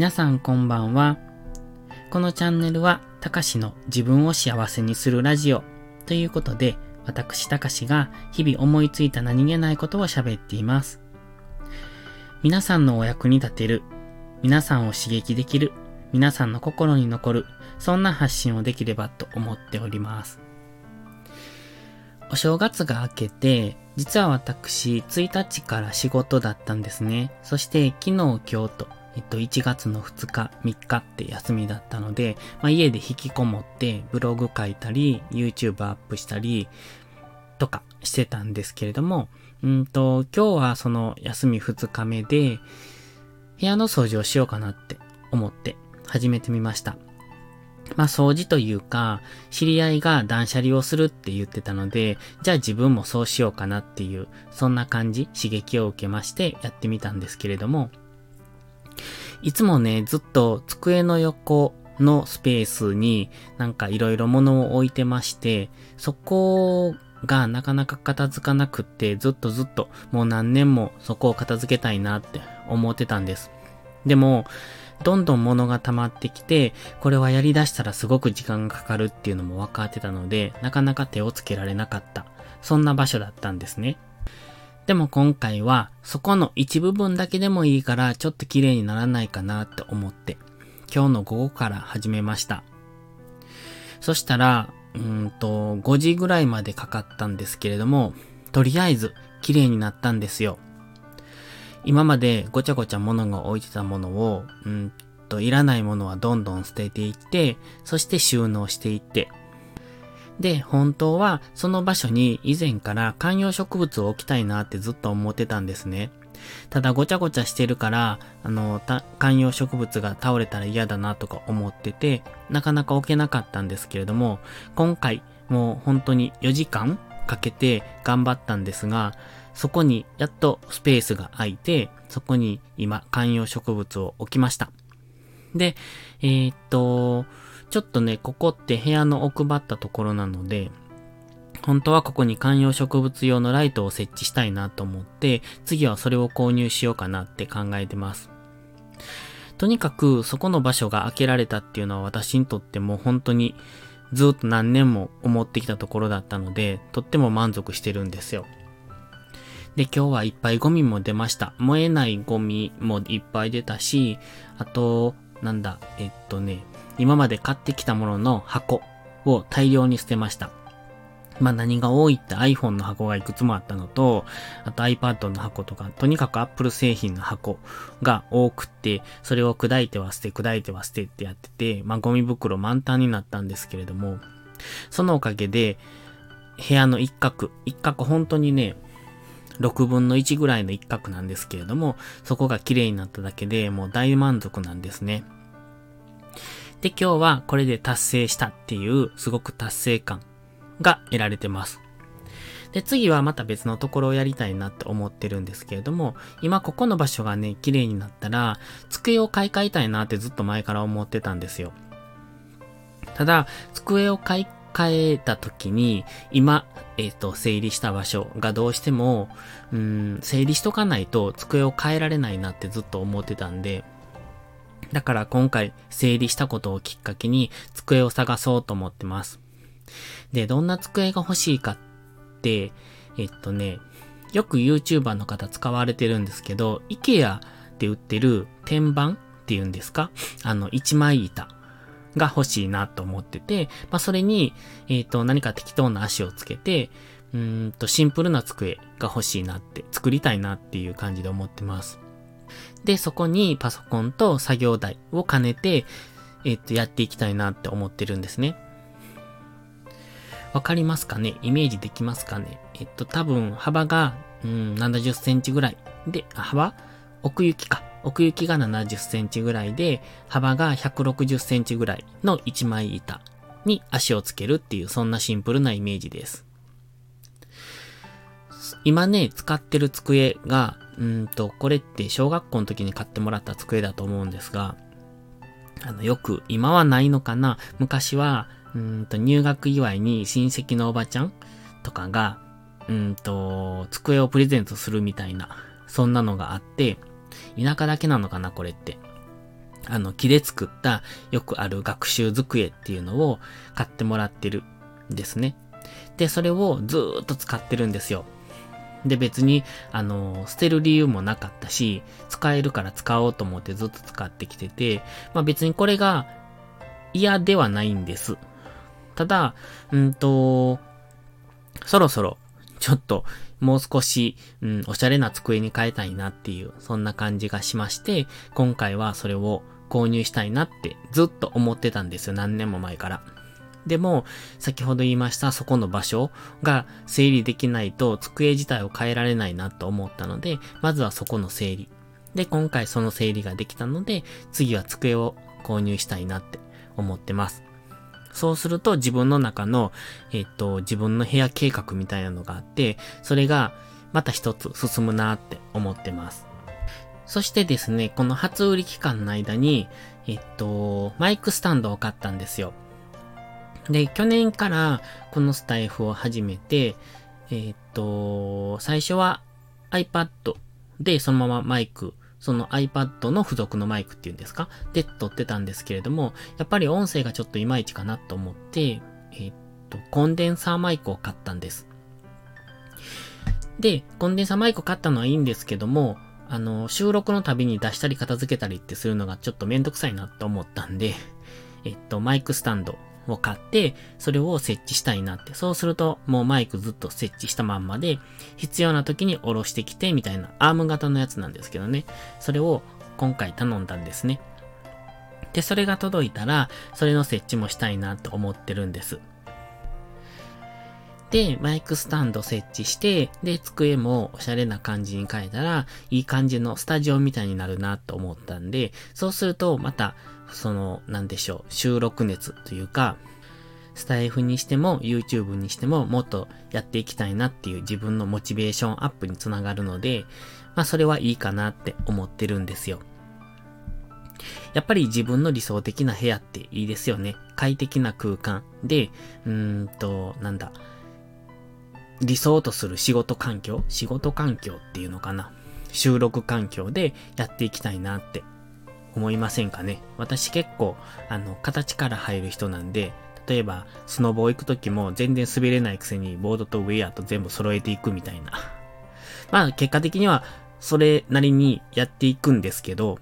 皆さんこんばんは。このチャンネルは、たかしの自分を幸せにするラジオということで、私たかしが日々思いついた何気ないことを喋っています。皆さんのお役に立てる、皆さんを刺激できる、皆さんの心に残る、そんな発信をできればと思っております。お正月が明けて、実は私、1日から仕事だったんですね。そして昨日、今日と、えっと、1月の2日、3日って休みだったので、まあ、家で引きこもってブログ書いたり、YouTube アップしたり、とかしてたんですけれども、うんと、今日はその休み2日目で、部屋の掃除をしようかなって思って始めてみました。まあ掃除というか、知り合いが断捨離をするって言ってたので、じゃあ自分もそうしようかなっていう、そんな感じ、刺激を受けましてやってみたんですけれども、いつもね、ずっと机の横のスペースになんか色々物を置いてまして、そこがなかなか片付かなくって、ずっとずっともう何年もそこを片付けたいなって思ってたんです。でも、どんどん物が溜まってきて、これはやり出したらすごく時間がかかるっていうのも分かってたので、なかなか手をつけられなかった。そんな場所だったんですね。でも今回は、そこの一部分だけでもいいから、ちょっと綺麗にならないかなって思って、今日の午後から始めました。そしたら、うんと、5時ぐらいまでかかったんですけれども、とりあえず、綺麗になったんですよ。今までごちゃごちゃ物が置いてたものを、うんと、いらないものはどんどん捨てていって、そして収納していって、で、本当はその場所に以前から観葉植物を置きたいなってずっと思ってたんですね。ただごちゃごちゃしてるから、あの、観葉植物が倒れたら嫌だなとか思ってて、なかなか置けなかったんですけれども、今回もう本当に4時間かけて頑張ったんですが、そこにやっとスペースが空いて、そこに今観葉植物を置きました。で、えー、っと、ちょっとね、ここって部屋の奥ばったところなので、本当はここに観葉植物用のライトを設置したいなと思って、次はそれを購入しようかなって考えてます。とにかくそこの場所が開けられたっていうのは私にとっても本当にずっと何年も思ってきたところだったので、とっても満足してるんですよ。で、今日はいっぱいゴミも出ました。燃えないゴミもいっぱい出たし、あと、なんだ、えっとね、今まで買ってきたものの箱を大量に捨てました。まあ何が多いって iPhone の箱がいくつもあったのと、あと iPad の箱とか、とにかく Apple 製品の箱が多くって、それを砕いては捨て、砕いては捨てってやってて、まあゴミ袋満タンになったんですけれども、そのおかげで、部屋の一角、一角本当にね、6分の1ぐらいの一角なんですけれども、そこが綺麗になっただけでもう大満足なんですね。で、今日はこれで達成したっていうすごく達成感が得られてます。で、次はまた別のところをやりたいなって思ってるんですけれども、今ここの場所がね、綺麗になったら、机を買い替えたいなってずっと前から思ってたんですよ。ただ、机を買い変えた時に、今、えっ、ー、と、整理した場所がどうしても、うん、整理しとかないと机を変えられないなってずっと思ってたんで、だから今回整理したことをきっかけに机を探そうと思ってます。で、どんな机が欲しいかって、えっとね、よく YouTuber の方使われてるんですけど、IKEA って売ってる天板っていうんですか？あの、一枚板が欲しいなと思ってて、まあ、それに、えっ、ー、と、何か適当な足をつけて、うんと、シンプルな机が欲しいなって、作りたいなっていう感じで思ってます。で、そこにパソコンと作業台を兼ねて、えっ、と、やっていきたいなって思ってるんですね。わかりますかね？イメージできますかね？えっと、多分、幅が、うん、70センチぐらい。で、幅？奥行きか。奥行きが70センチぐらいで、幅が160センチぐらいの1枚板に足をつけるっていう、そんなシンプルなイメージです。今ね、使ってる机が、うんと、これって小学校の時に買ってもらった机だと思うんですが、あの、よく、今はないのかな？昔は、うんと、入学祝いに親戚のおばちゃんとかが、うんと、机をプレゼントするみたいな、そんなのがあって、田舎だけなのかな、これって。あの、木で作ったよくある学習机っていうのを買ってもらってるんですね。で、それをずーっと使ってるんですよ。で、別に、あの、捨てる理由もなかったし、使えるから使おうと思ってずっと使ってきてて、まあ別にこれが嫌ではないんです。ただ、うんと、そろそろ、ちょっと、もう少し、うん、おしゃれな机に変えたいなっていう、そんな感じがしまして、今回はそれを購入したいなってずっと思ってたんですよ。何年も前から。でも、先ほど言いましたそこの場所が整理できないと机自体を変えられないなと思ったので、まずはそこの整理。で、今回その整理ができたので、次は机を購入したいなって思ってます。そうすると自分の中の、えっと、自分の部屋計画みたいなのがあって、それがまた一つ進むなって思ってます。そしてですね、この初売り期間の間に、えっと、マイクスタンドを買ったんですよ。で、去年からこのスタイフを始めて、えっと、最初は iPad でそのままマイクその iPad の付属のマイクっていうんですか？で撮ってたんですけれども、やっぱり音声がちょっといまいちかなと思って、えー、っと、コンデンサーマイクを買ったんです。で、コンデンサーマイク買ったのはいいんですけども、あの、収録のたびに出したり片付けたりってするのがちょっとめんどくさいなと思ったんで、えっと、マイクスタンドを買って、それを設置したいなって。そうすると、もうマイクずっと設置したまんまで、必要な時に下ろしてきて、みたいなアーム型のやつなんですけどね。それを今回頼んだんですね。で、それが届いたら、それの設置もしたいなと思ってるんです。で、マイクスタンド設置して、で、机もおしゃれな感じに変えたら、いい感じのスタジオみたいになるなと思ったんで、そうすると、また、その、なんでしょう、収録熱というか、スタイフにしても YouTube にしてももっとやっていきたいなっていう自分のモチベーションアップにつながるので、まあそれはいいかなって思ってるんですよ。やっぱり自分の理想的な部屋っていいですよね。快適な空間で、うーんと、なんだ、理想とする仕事環境仕事環境っていうのかな収録環境でやっていきたいなって思いませんかね私結構、あの、形から入る人なんで、例えば、スノボ行くときも全然滑れないくせにボードとウェアと全部揃えていくみたいな。まあ、結果的にはそれなりにやっていくんですけど、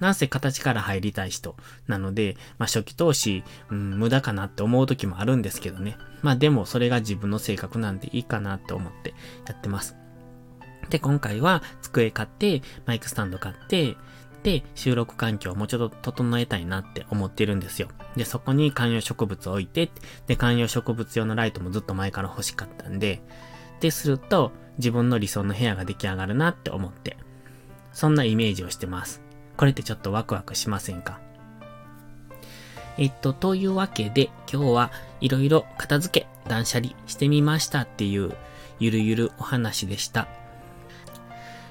なんせ形から入りたい人なので、まあ初期投資、うん、無駄かなって思う時もあるんですけどね。まあでもそれが自分の性格なんでいいかなって思ってやってます。で、今回は机買って、マイクスタンド買って、で、収録環境をもうちょっと整えたいなって思ってるんですよ。で、そこに観葉植物を置いて、で、観葉植物用のライトもずっと前から欲しかったんで、で、すると、自分の理想の部屋が出来上がるなって思って、そんなイメージをしてます。これってちょっとワクワクしませんか？えっと、というわけで、今日はいろいろ片付け、断捨離してみましたっていう、ゆるゆるお話でした。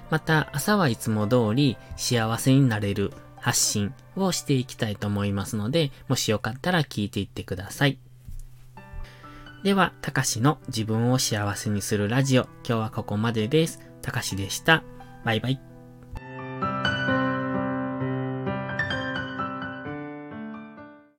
また、朝はいつも通り幸せになれる発信をしていきたいと思いますので、もしよかったら聞いていってください。では、たかしの自分を幸せにするラジオ、今日はここまでです。たかしでした。バイバイ。